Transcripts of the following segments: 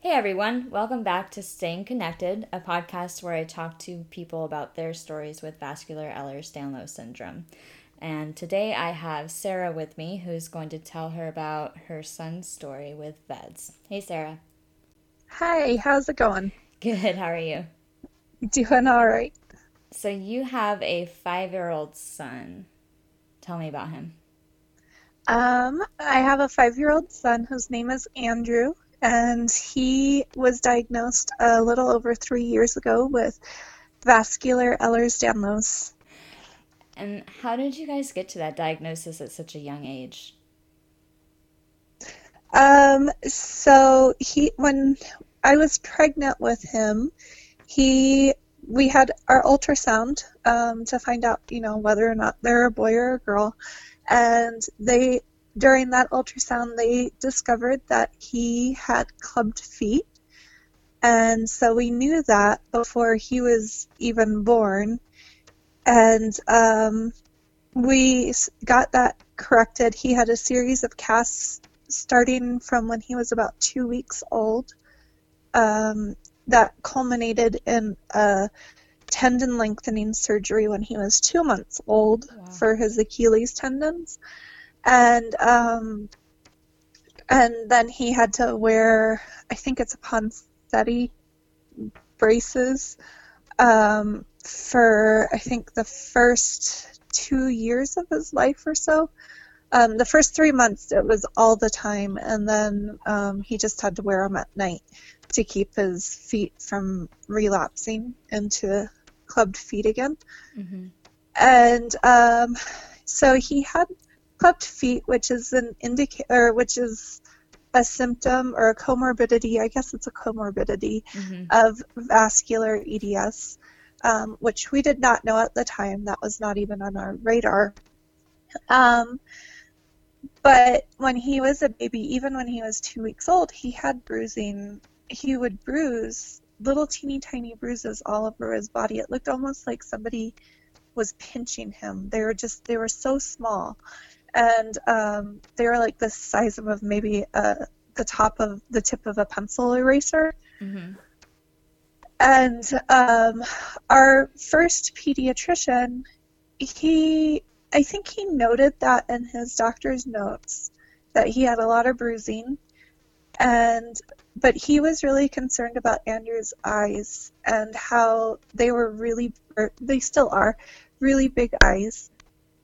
Hey everyone, welcome back to Staying Connected, a podcast where I talk to people about their stories with vascular Ehlers Danlos syndrome. And today I have Sarah with me who's going to tell her about her son's story with VEDS. Hey Sarah. Hi, how's it going? Good, how are you? Doing all right. So you have a five year old son. Tell me about him. Um, I have a five year old son whose name is Andrew and he was diagnosed a little over three years ago with vascular Ehlers-Danlos. And how did you guys get to that diagnosis at such a young age? Um, so he, when I was pregnant with him, he, we had our ultrasound um, to find out, you know, whether or not they're a boy or a girl, and they during that ultrasound, they discovered that he had clubbed feet. And so we knew that before he was even born. And um, we got that corrected. He had a series of casts starting from when he was about two weeks old um, that culminated in a tendon lengthening surgery when he was two months old wow. for his Achilles tendons and um, and then he had to wear I think it's a Ponseti braces um, for I think the first two years of his life or so. Um, the first three months it was all the time, and then um, he just had to wear them at night to keep his feet from relapsing into clubbed feet again. Mm-hmm. And um, so he had clubbed feet, which is an indicator, which is a symptom or a comorbidity, I guess it's a comorbidity mm-hmm. of vascular EDS, um, which we did not know at the time. That was not even on our radar. Um, but when he was a baby, even when he was two weeks old, he had bruising. He would bruise little teeny tiny bruises all over his body. It looked almost like somebody was pinching him. They were just, they were so small and um, they were like the size of maybe uh, the top of the tip of a pencil eraser. Mm-hmm. And um, our first pediatrician, he, I think he noted that in his doctor's notes that he had a lot of bruising, and but he was really concerned about Andrew's eyes and how they were really, they still are, really big eyes,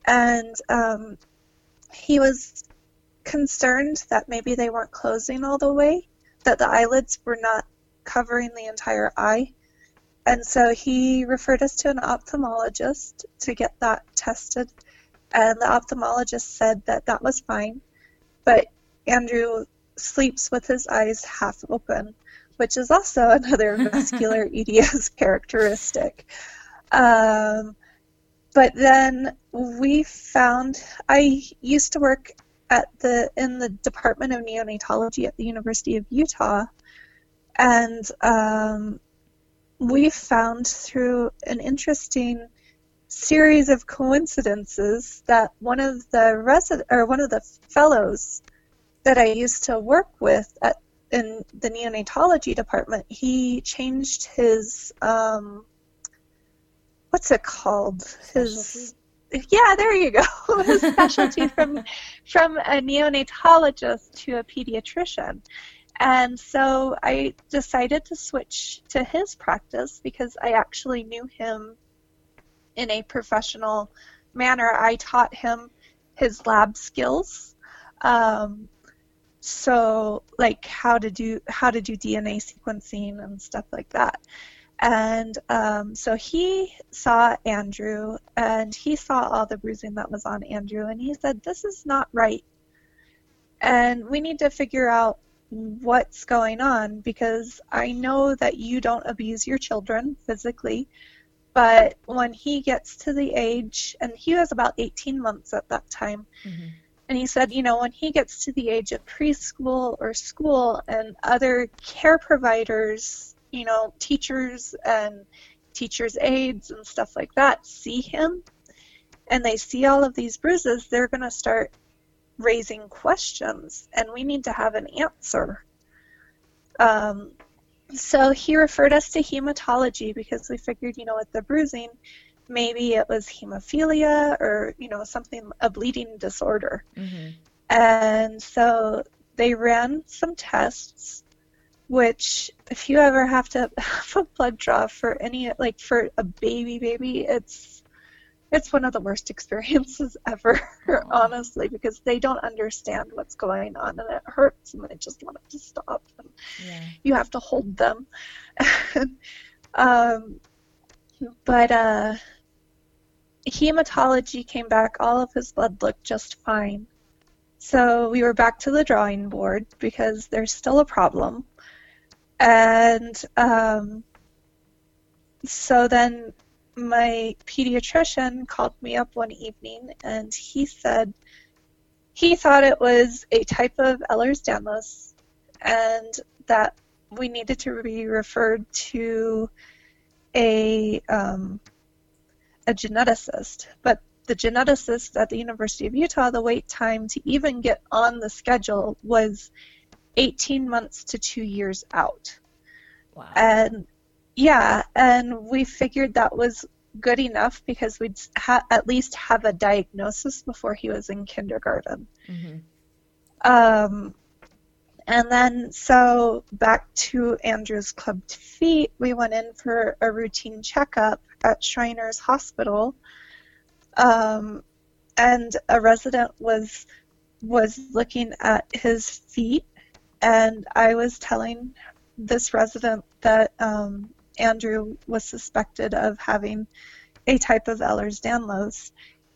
and um, he was concerned that maybe they weren't closing all the way, that the eyelids were not covering the entire eye. And so he referred us to an ophthalmologist to get that tested. And the ophthalmologist said that that was fine. But Andrew sleeps with his eyes half open, which is also another vascular EDS characteristic. Um, but then we found I used to work at the in the Department of Neonatology at the University of Utah, and um, we found through an interesting series of coincidences that one of the resident or one of the fellows that I used to work with at in the neonatology department, he changed his um, what's it called? His yeah, there you go. His specialty from from a neonatologist to a pediatrician. And so I decided to switch to his practice because I actually knew him in a professional manner. I taught him his lab skills. Um, so like how to do how to do DNA sequencing and stuff like that. And um, so he saw Andrew and he saw all the bruising that was on Andrew and he said, This is not right. And we need to figure out what's going on because I know that you don't abuse your children physically. But when he gets to the age, and he was about 18 months at that time, mm-hmm. and he said, you know, when he gets to the age of preschool or school and other care providers you know, teachers and teachers' aides and stuff like that see him and they see all of these bruises, they're going to start raising questions, and we need to have an answer. Um, so he referred us to hematology because we figured, you know, with the bruising, maybe it was hemophilia or, you know, something, a bleeding disorder. Mm-hmm. And so they ran some tests, which, if you ever have to have a blood draw for any, like for a baby baby, it's it's one of the worst experiences ever, honestly, because they don't understand what's going on and it hurts and they just want it to stop. And yeah. You have to hold them. um, but uh, hematology came back, all of his blood looked just fine. So we were back to the drawing board because there's still a problem. And um, so then my pediatrician called me up one evening and he said he thought it was a type of Ehlers-Danlos and that we needed to be referred to a um, a geneticist. But the geneticist at the University of Utah, the wait time to even get on the schedule was 18 months to two years out. Wow. And yeah, and we figured that was good enough because we'd ha- at least have a diagnosis before he was in kindergarten. Mm-hmm. Um, and then, so back to Andrew's clubbed feet, we went in for a routine checkup at Shriners Hospital. Um, and a resident was was looking at his feet, and I was telling this resident that um, Andrew was suspected of having a type of Ehlers-Danlos,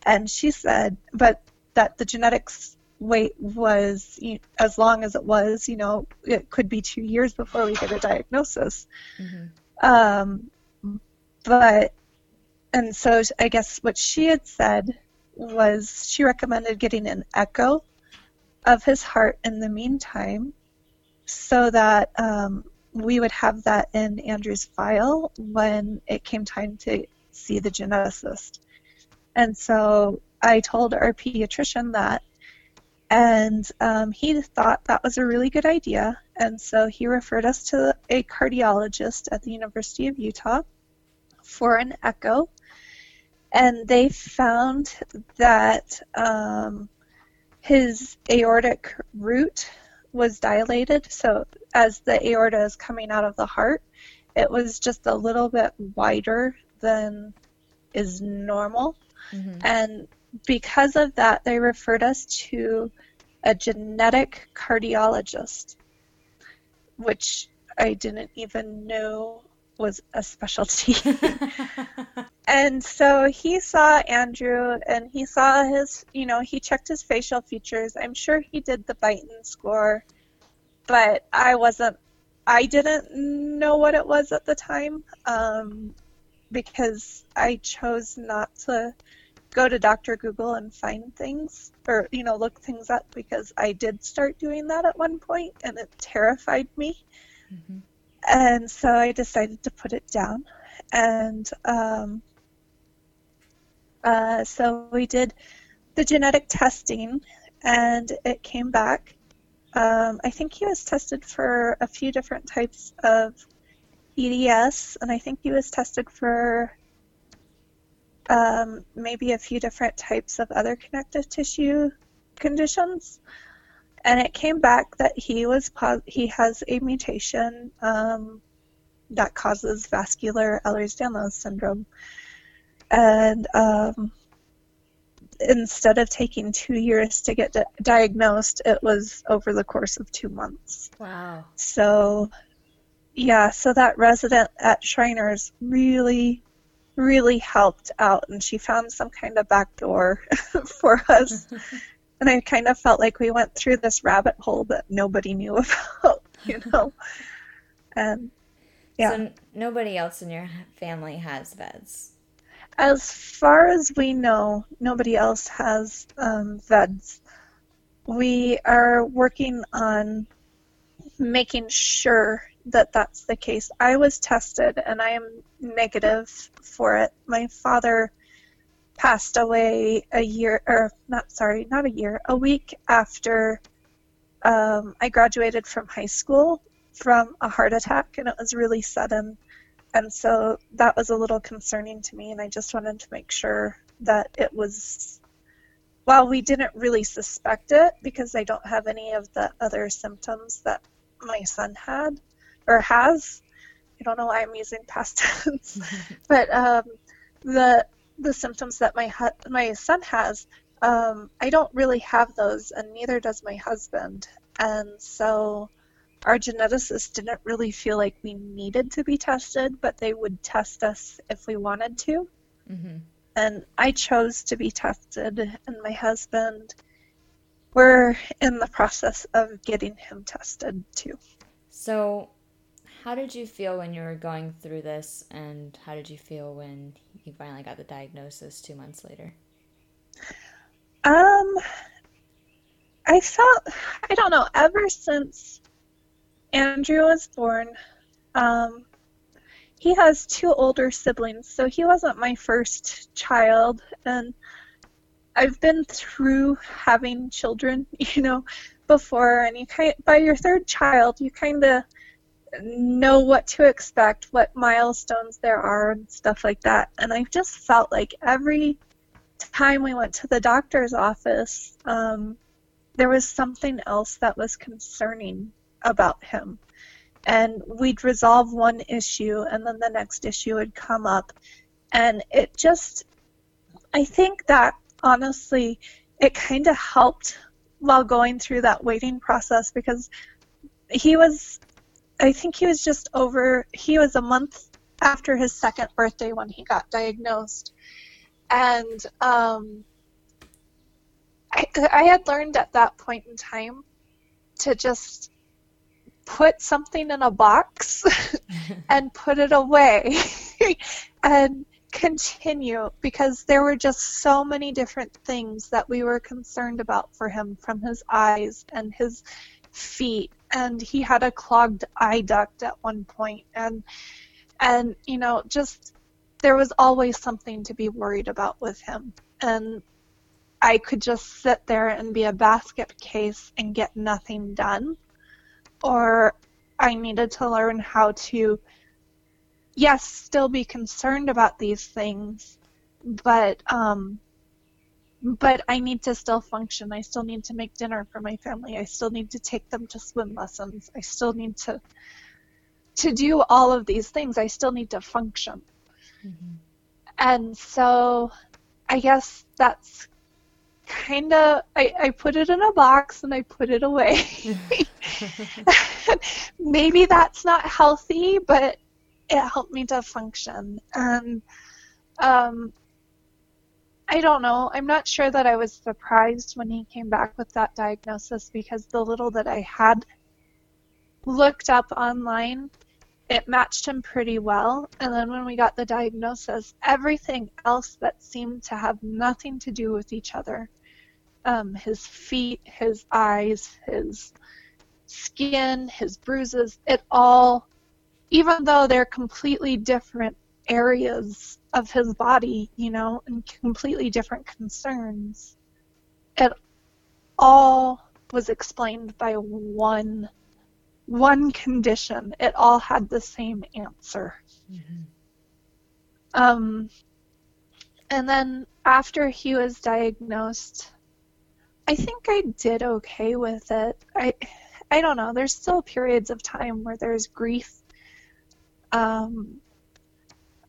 and she said, but that the genetics wait was you know, as long as it was, you know, it could be two years before we get a diagnosis. Mm-hmm. Um, but, and so I guess what she had said was she recommended getting an echo of his heart in the meantime so that um, we would have that in Andrew's file when it came time to see the geneticist. And so I told our pediatrician that, and um, he thought that was a really good idea. And so he referred us to a cardiologist at the University of Utah for an echo. And they found that um, his aortic root was dilated. So as the aorta is coming out of the heart, it was just a little bit wider than is normal. Mm-hmm. And because of that, they referred us to a genetic cardiologist, which I didn't even know was a specialty. and so he saw Andrew and he saw his, you know, he checked his facial features. I'm sure he did the Beighton score, but I wasn't, I didn't know what it was at the time um, because I chose not to go to Dr. Google and find things or, you know, look things up because I did start doing that at one point and it terrified me. Mm-hmm. And so I decided to put it down. And um, uh, so we did the genetic testing, and it came back. Um, I think he was tested for a few different types of EDS, and I think he was tested for um, maybe a few different types of other connective tissue conditions and it came back that he was he has a mutation um, that causes vascular Ehlers-Danlos syndrome, and um, instead of taking two years to get di- diagnosed, it was over the course of two months. Wow! So, yeah, so that resident at Shriners really really helped out and she found some kind of back door for us and I kind of felt like we went through this rabbit hole that nobody knew about, you know. and yeah. So nobody else in your family has VEDS. As far as we know, nobody else has um, VEDS. We are working on making sure that that's the case. I was tested and I am negative for it. My father passed away a year, or not, sorry, not a year, a week after um, I graduated from high school from a heart attack, and it was really sudden. And so that was a little concerning to me, and I just wanted to make sure that it was. While we didn't really suspect it because I don't have any of the other symptoms that my son had or has, I don't know why I'm using past tense, but um, the the symptoms that my hu- my son has, um, I don't really have those, and neither does my husband. And so our geneticists didn't really feel like we needed to be tested, but they would test us if we wanted to. Mm-hmm. And I chose to be tested, and my husband, we're in the process of getting him tested too. So, how did you feel when you were going through this, and how did you feel when you finally got the diagnosis two months later? Um, I felt, I don't know, ever since Andrew was born, um, he has two older siblings, so he wasn't my first child, and I've been through having children, you know, before, and you kind by your third child, you kind of know what to expect, what milestones there are, and stuff like that. And I just felt like every time we went to the doctor's office, um, there was something else that was concerning about him. And we'd resolve one issue, and then the next issue would come up. And it just, I think that honestly, it kind of helped while going through that waiting process because he was I think he was just over, he was a month after his second birthday when he got diagnosed. And um, I, I had learned at that point in time to just put something in a box and put it away and continue because there were just so many different things that we were concerned about for him from his eyes and his feet and he had a clogged eye duct at one point and and you know just there was always something to be worried about with him. And I could just sit there and be a basket case and get nothing done. Or I needed to learn how to yes still be concerned about these things but um but I need to still function. I still need to make dinner for my family. I still need to take them to swim lessons. I still need to to do all of these things. I still need to function. Mm-hmm. And so I guess that's kind of I, I put it in a box and I put it away. Maybe that's not healthy, but it helped me to function. And um, I don't know. I'm not sure that I was surprised when he came back with that diagnosis because the little that I had looked up online, it matched him pretty well. And then when we got the diagnosis, everything else that seemed to have nothing to do with each other um, his feet, his eyes, his skin, his bruises it all, even though they're completely different areas of his body, you know, and completely different concerns. It all was explained by one one condition. It all had the same answer. Mm-hmm. Um, and then after he was diagnosed, I think I did okay with it. I I don't know. There's still periods of time where there's grief. Um,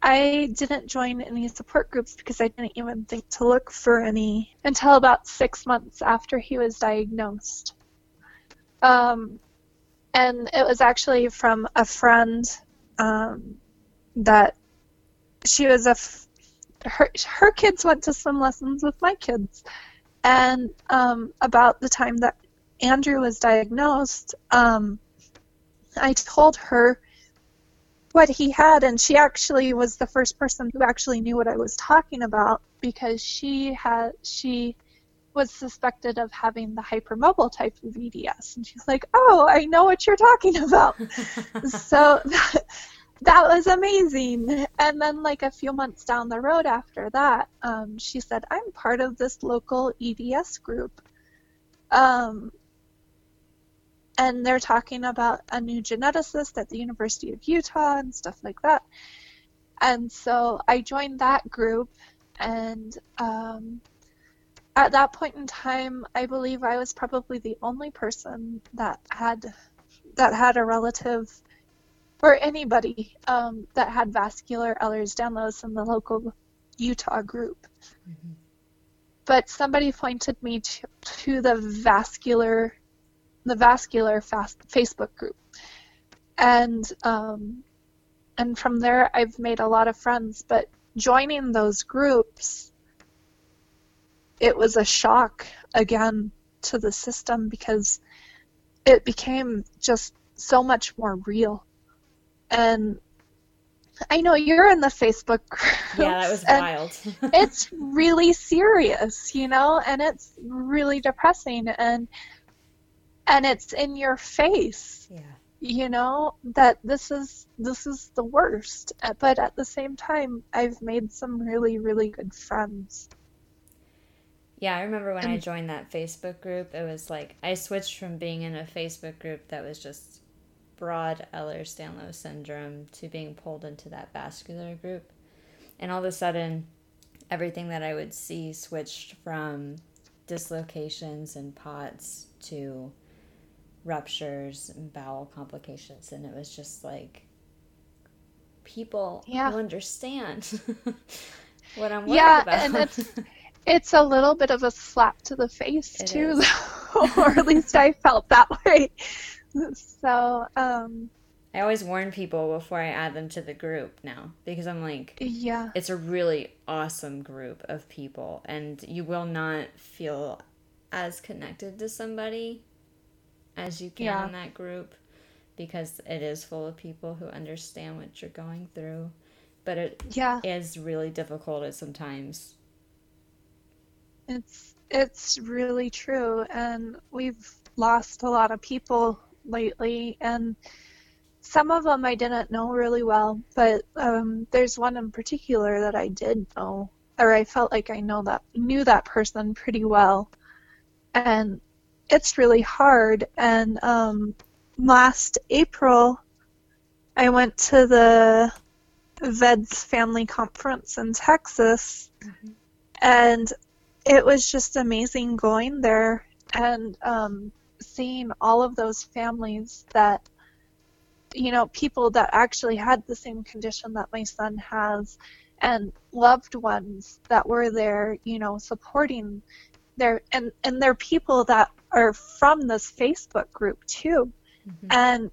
I didn't join any support groups because I didn't even think to look for any until about six months after he was diagnosed. Um, and it was actually from a friend um, that she was a f- her her kids went to swim lessons with my kids, and um, about the time that Andrew was diagnosed, um, I told her what he had and she actually was the first person who actually knew what I was talking about because she had she was suspected of having the hypermobile type of EDS and she's like, "Oh, I know what you're talking about." so that, that was amazing. And then like a few months down the road after that, um, she said, "I'm part of this local EDS group." Um, and they're talking about a new geneticist at the University of Utah and stuff like that. And so I joined that group, and um, at that point in time, I believe I was probably the only person that had that had a relative or anybody um, that had vascular Ehlers-Danlos in the local Utah group. Mm-hmm. But somebody pointed me to, to the vascular the vascular fast Facebook group, and um, and from there I've made a lot of friends. But joining those groups, it was a shock again to the system because it became just so much more real. And I know you're in the Facebook group. Yeah, that was wild. it's really serious, you know, and it's really depressing and and it's in your face. Yeah. You know that this is this is the worst, uh, but at the same time, I've made some really really good friends. Yeah, I remember when and, I joined that Facebook group, it was like I switched from being in a Facebook group that was just broad Ehlers-Danlos syndrome to being pulled into that vascular group. And all of a sudden, everything that I would see switched from dislocations and POTS to ruptures and bowel complications and it was just like people yeah. understand what I'm yeah, about. and it's it's a little bit of a slap to the face it too, or at least I felt that way. So, um, I always warn people before I add them to the group now because I'm like, yeah, it's a really awesome group of people, and you will not feel as connected to somebody as you can yeah. in that group because it is full of people who understand what you're going through. But it yeah. is really difficult at sometimes. It's it's really true and we've lost a lot of people lately and some of them I didn't know really well, but um, there's one in particular that I did know, or I felt like I know that knew that person pretty well, and it's really hard. And um, last April, I went to the VEDS family conference in Texas, mm-hmm. and it was just amazing going there and um, seeing all of those families that you know people that actually had the same condition that my son has and loved ones that were there you know supporting their and and they're people that are from this Facebook group too. Mm-hmm. And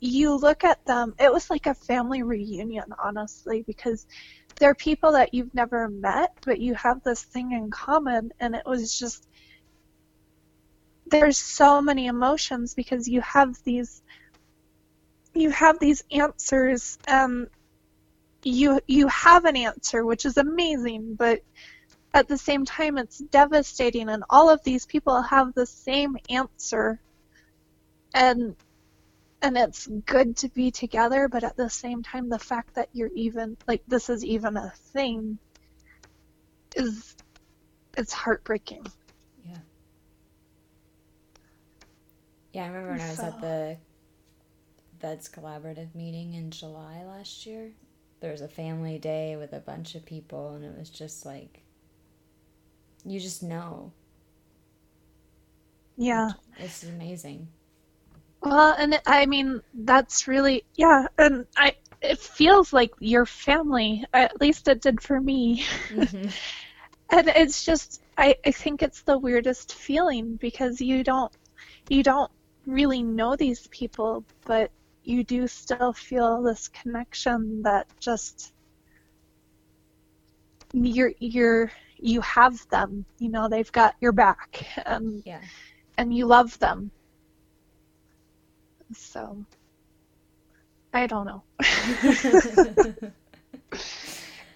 you look at them, it was like a family reunion, honestly, because they're people that you've never met, but you have this thing in common. And it was just, there's so many emotions because you have these, you have these answers, and you you have an answer, which is amazing, but at the same time it's devastating and all of these people have the same answer. And and it's good to be together but at the same time the fact that you're even like this is even a thing is it's heartbreaking. Yeah. Yeah i remember when i was at the VEDS collaborative meeting in july last year there was a family day with a bunch of people and it was just like you just know. Yeah. It's amazing. Well, and I mean that's really yeah, and I it feels like your family. At least it did for me. Mm-hmm. and it's just I I think it's the weirdest feeling because you don't you don't really know these people, but you do still feel this connection that just you're you're you have them. You know, they've got your back, and yeah. and you love them. So, I don't know.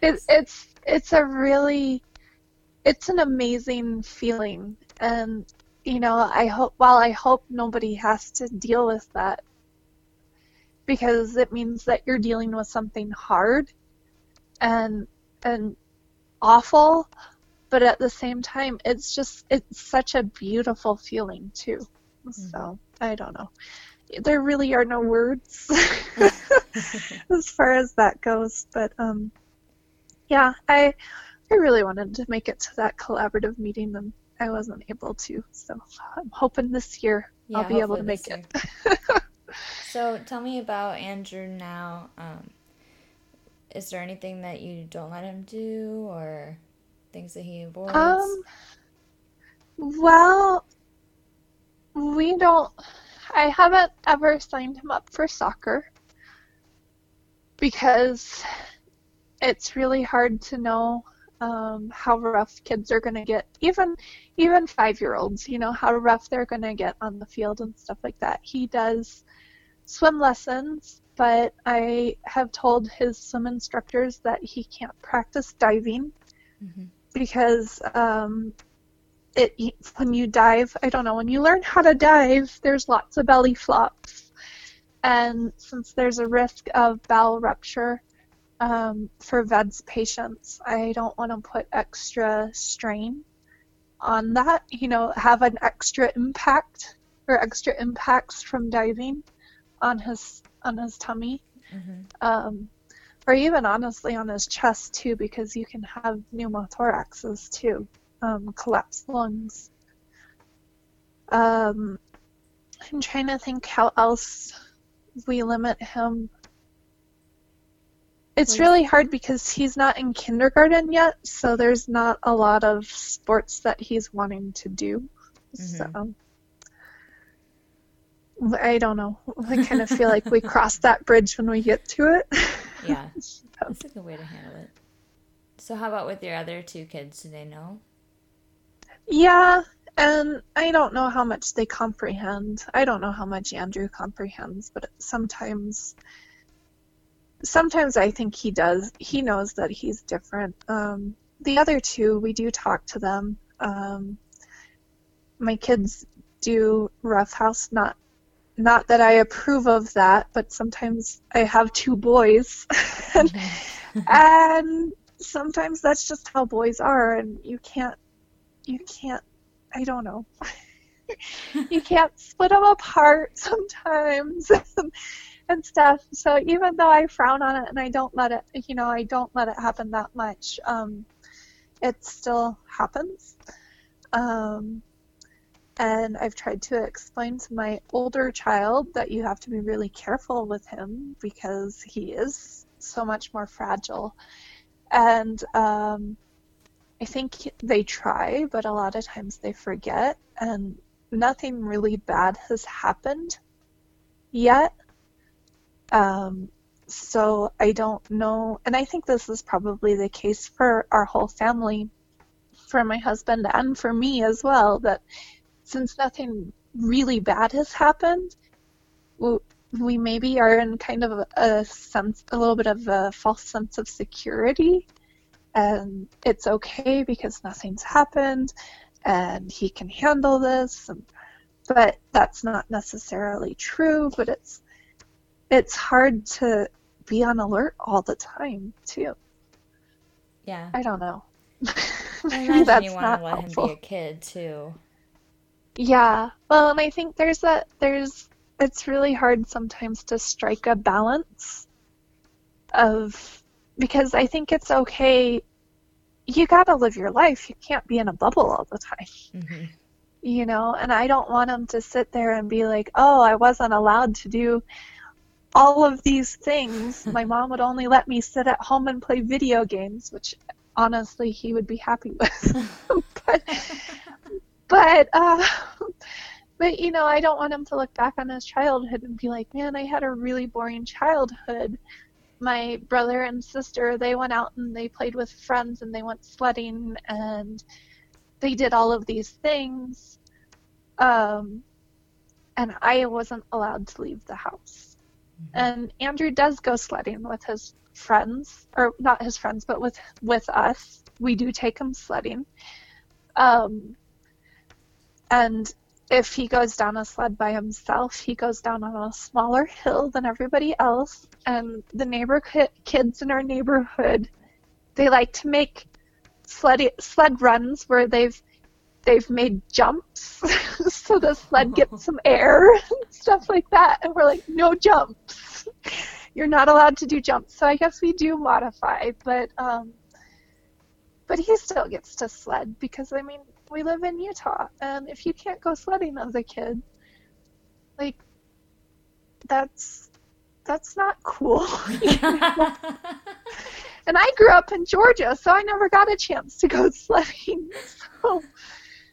it, it's it's a really it's an amazing feeling, and you know, I hope while I hope nobody has to deal with that because it means that you're dealing with something hard and and awful but at the same time it's just it's such a beautiful feeling too mm-hmm. so I don't know. There really are no words as far as that goes, but um, yeah, I I really wanted to make it to that collaborative meeting and I wasn't able to. So I'm hoping this year Yeah, I'll be able to make it. So tell me about Andrew now. Um, is there anything that you don't let him do or things that he avoids? Um, well, we don't. I haven't ever signed him up for soccer because it's really hard to know um, how rough kids are going to get. Even even five year olds, you know, how rough they're going to get on the field and stuff like that. He does swim lessons, but I have told his swim instructors that he can't practice diving Mhm. Because um, it when you dive, I don't know, when you learn how to dive, there's lots of belly flops, and since there's a risk of bowel rupture um, for VEDS patients, I don't want to put extra strain on that. You know, have an extra impact or extra impacts from diving on his on his tummy Mhm. um, or even honestly on his chest too, because you can have pneumothoraxes too, um, collapsed lungs. Um, I'm trying to think how else we limit him. It's really hard because he's not in kindergarten yet, so there's not a lot of sports that he's wanting to do. So I don't know. I kind of feel like we cross that bridge when we get to it. Yeah, that's a good way to handle it. So how about with your other two kids? Do they know? Yeah, and I don't know how much they comprehend. I don't know how much Andrew comprehends, but sometimes sometimes I think he does. He knows that he's different. Um, the other two, we do talk to them. Um, my kids do roughhouse, not not that I approve of that, but sometimes I have two boys, and, and sometimes that's just how boys are, and you can't you can't I don't know. you can't split them apart sometimes and stuff. So even though I frown on it and I don't let it, you know, I don't let it happen that much, um, it still happens. Um, and I've tried to explain to my older child that you have to be really careful with him because he is so much more fragile. And um, I think they try, but a lot of times they forget, and nothing really bad has happened yet. Um, so I don't know, and I think this is probably the case for our whole family, for my husband and for me as well, that since nothing really bad has happened, we maybe are in kind of a, sense, a little bit of a false sense of security. And it's okay because nothing's happened and he can handle this. And, but that's not necessarily true but it's it's hard to be on alert all the time too. Yeah. i don't know. I imagine that's you want not to let helpful him be a kid too. Yeah well and i think there's that there's it's really hard sometimes to strike a balance of because I think it's okay. You gotta live your life. You can't be in a bubble all the time, hmm you know. And I don't want him to sit there and be like, "Oh, I wasn't allowed to do all of these things. My mom would only let me sit at home and play video games," which honestly he would be happy with. but but uh, but you know, I don't want him to look back on his childhood and be like, "Man, I had a really boring childhood." My brother and sister, they went out and they played with friends and they went sledding and they did all of these things. Um, and I wasn't allowed to leave the house. And Andrew does go sledding with his friends, or not his friends, but with with us. We do take him sledding. Um, and if he goes down a sled by himself, he goes down on a smaller hill than everybody else. And the neighbor kids in our neighborhood, they like to make sled sled runs where they've they've made jumps so the sled gets some air and stuff like that. And we're like, no jumps. You're not allowed to do jumps. So I guess we do modify, but um, but he still gets to sled because I mean we live in Utah, and if you can't go sledding as a kid, like that's that's not cool. and I grew up in Georgia, so I never got a chance to go sledding. So,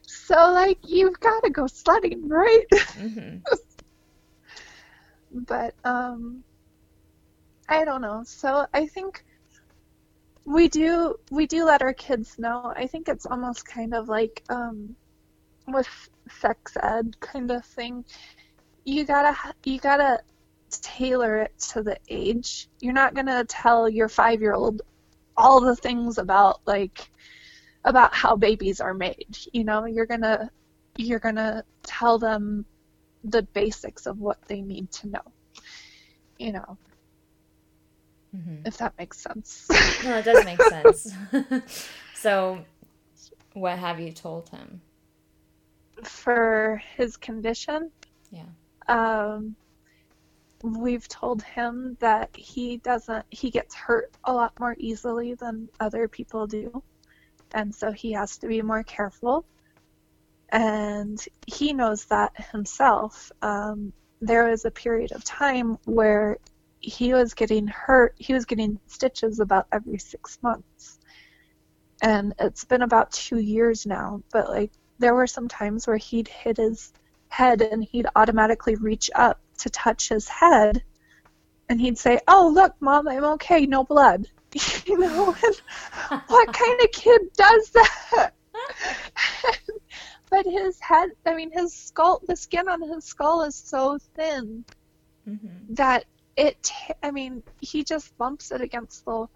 so like you've got to go sledding, right? Mm-hmm. but um, I don't know. So I think we do we do let our kids know. I think it's almost kind of like um, with sex ed kind of thing. You gotta you gotta tailor it to the age. You're not gonna tell your five year old all the things about like about how babies are made. You know, you're gonna you're gonna tell them the basics of what they need to know. You know, mm-hmm. if that makes sense. no, it does make sense. so, what have you told him? For his condition? Yeah. Um, we've told him that he doesn't he gets hurt a lot more easily than other people do and so he has to be more careful and he knows that himself um, there was a period of time where he was getting hurt he was getting stitches about every six months and it's been about two years now but like there were some times where he'd hit his head and he'd automatically reach up to touch his head and he'd say, Oh, look, mom, I'm okay, no blood. you know, and what kind of kid does that? but his head, I mean, his skull, the skin on his skull is so thin mm-hmm. that it, I mean, he just bumps it against the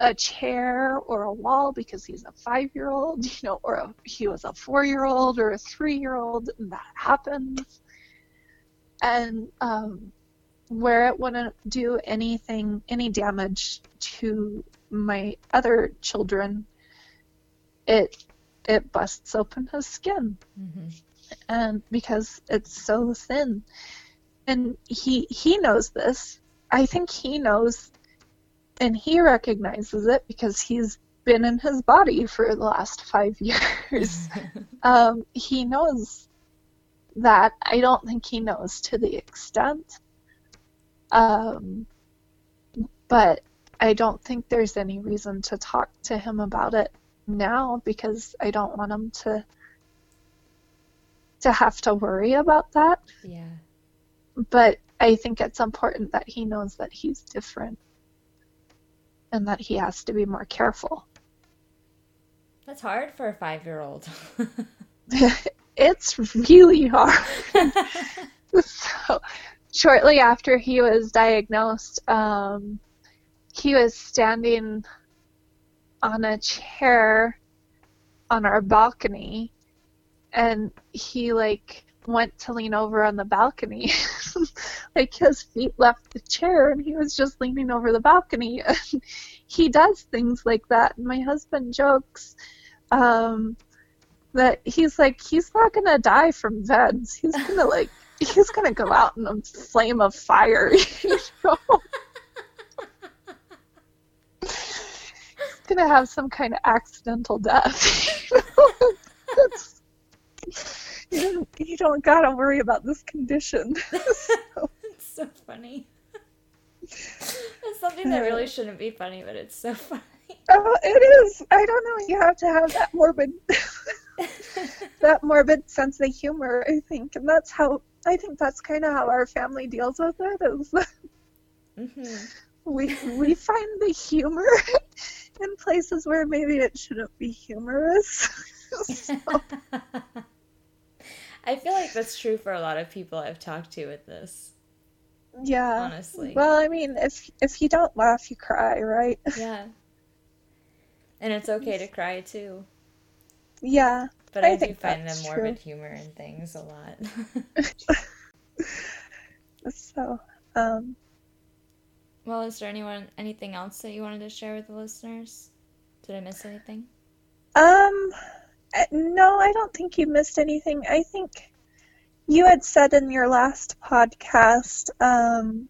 a chair or a wall because he's a five year old, you know, or a, he was a four year old or a three year old, and that happens. And um, where it wouldn't do anything, any damage to my other children, it it busts open his skin, mm-hmm. and because it's so thin, and he he knows this. I think he knows, and he recognizes it because he's been in his body for the last five years. um, he knows that I don't think he knows to the extent. Um, but I don't think there's any reason to talk to him about it now because I don't want him to to have to worry about that. Yeah. But I think it's important that he knows that he's different and that he has to be more careful. That's hard for a 5-year-old. it's really hard. so, shortly after he was diagnosed, um, he was standing on a chair on our balcony, and he like went to lean over on the balcony. like his feet left the chair and he was just leaning over the balcony. And he does things like that. And my husband jokes um, that he's like he's not gonna die from veds. He's gonna like he's gonna go out in a flame of fire. You know? he's gonna have some kind of accidental death. you, don't, you don't gotta worry about this condition. so. It's so funny. It's something that really shouldn't be funny, but it's so funny. Oh, it is. I don't know. You have to have that morbid that morbid sense of humor, I think, and that's how I think that's kind of how our family deals with it. Is mm-hmm. we we find the humor in places where maybe it shouldn't be humorous. so. I feel like that's true for a lot of people I've talked to with this. Yeah. Honestly. Well, I mean, if if you don't laugh, you cry, right? Yeah. And it's okay to cry too. Yeah. But I, I do find the morbid true. humor in things a lot. so, um, well, is there anyone anything else that you wanted to share with the listeners? Did I miss anything? Um, no, I don't think you missed anything. I think you had said in your last podcast um,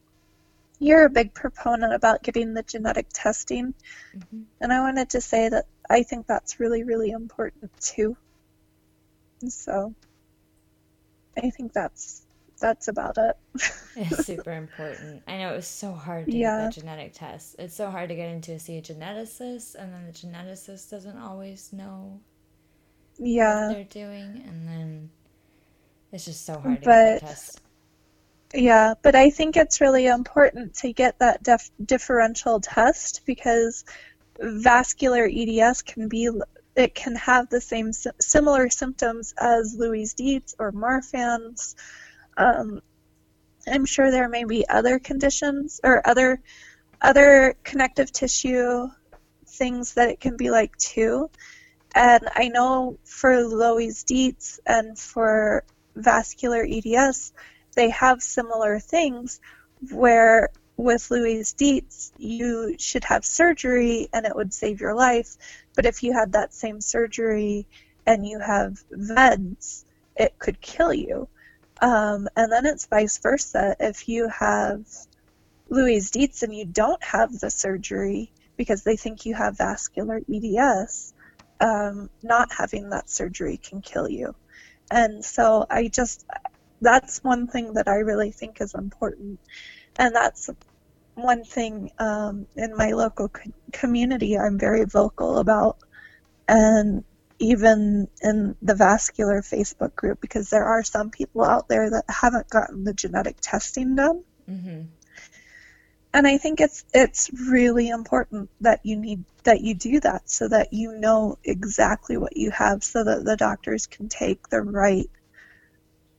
you're a big proponent about getting the genetic testing, mm-hmm. and I wanted to say that I think that's really, really important too. So I think that's that's about it. it's super important. I know it was so hard to yeah. get the genetic test. It's so hard to get into see a geneticist, and then the geneticist doesn't always know yeah. they're doing, and then it's just so hard to but, get the test. Yeah, but I think it's really important to get that def- differential test because vascular EDS can be it can have the same similar symptoms as Loeys Dietz or Marfan's. Um, I'm sure there may be other conditions or other other connective tissue things that it can be like too. And I know for Loeys Dietz and for vascular EDS, they have similar things where with Loeys Dietz, you should have surgery and it would save your life. But if you had that same surgery and you have VEDS, it could kill you. Um, and then it's vice versa. If you have Loeys Dietz and you don't have the surgery because they think you have vascular EDS, um, not having that surgery can kill you. And so I just, that's one thing that I really think is important. And that's one thing um, in my local co- community I'm very vocal about. And even in the vascular Facebook group, because there are some people out there that haven't gotten the genetic testing done. Mm-hmm and I think it's it's really important that you need that you do that so that you know exactly what you have so that the doctors can take the right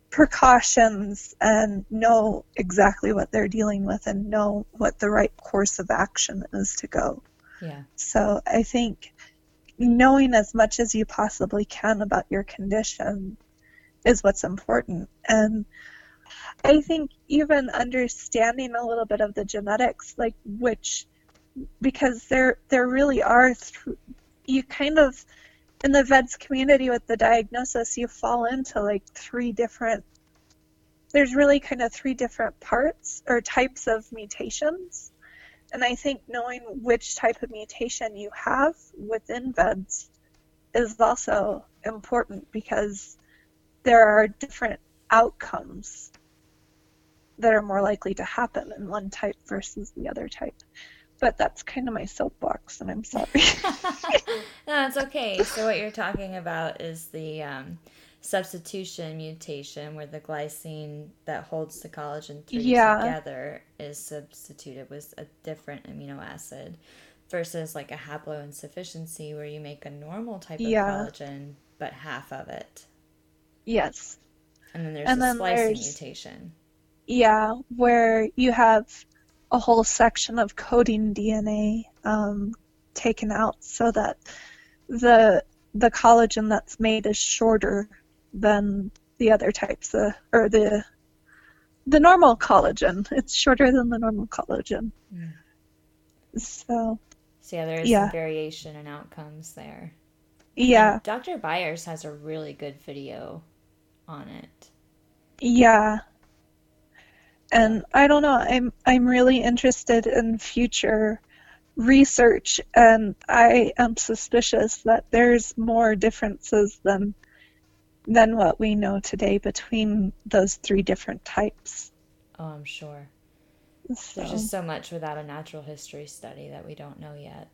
precautions and know exactly what they're dealing with and know what the right course of action is to go. Yeah. So I think knowing as much as you possibly can about your condition is what's important and I think even understanding a little bit of the genetics, like which, because there there really are, th- you kind of, in the VEDS community with the diagnosis, you fall into like three different. There's really kind of three different parts or types of mutations, and I think knowing which type of mutation you have within VEDS is also important because there are different outcomes that are more likely to happen in one type versus the other type. But that's kind of my soapbox, and I'm sorry. no, it's okay. So what you're talking about is the um, substitution mutation, where the glycine that holds the collagen three yeah. together is substituted with a different amino acid, versus like a haploinsufficiency, where you make a normal type of yeah. collagen but half of it. Yes. And then there's and the then splicing there's... mutation yeah, where you have a whole section of coding DNA um, taken out so that the the collagen that's made is shorter than the other types of, or the the normal collagen. It's shorter than the normal collagen. Mm. So. So yeah, there's yeah. some variation in outcomes there. Yeah. And Dr. Byers has a really good video on it. Yeah, and I don't know. I'm I'm really interested in future research, and I am suspicious that there's more differences than than what we know today between those three different types. Oh, I'm sure. So, There's just so much without a natural history study that we don't know yet.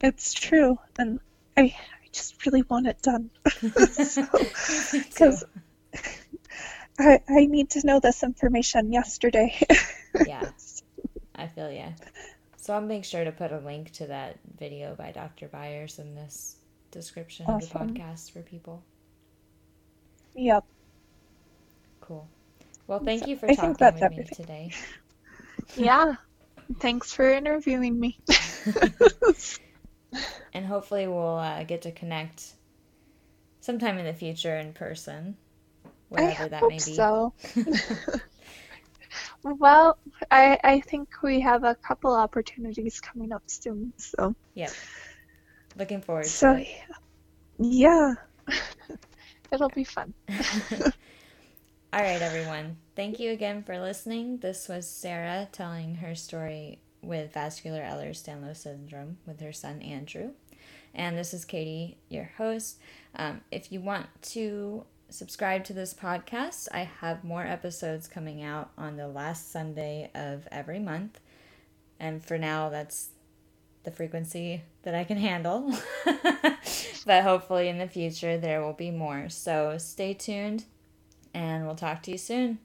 It's true, and I, I just really want it done. Because I, I need to know this information yesterday. yeah, I feel you. So I'll make sure to put a link to that video by Dr. Byers in this description awesome. of the podcast for people. Yep. Cool. Well, thank so, you for I talking with everything. me today. yeah. Thanks for interviewing me. and hopefully we'll uh, get to connect sometime in the future in person whatever I that may be. So. well, I I think we have a couple opportunities coming up soon. So. Yep. Looking forward. So yeah. yeah. It'll be fun. All right, everyone. Thank you again for listening. This was Sarah telling her story with vascular Ehlers-Danlos syndrome with her son Andrew. And this is Katie, your host. Um, if you want to subscribe to this podcast, I have more episodes coming out on the last Sunday of every month. And for now, that's the frequency that I can handle. but hopefully, in the future, there will be more. So stay tuned and we'll talk to you soon.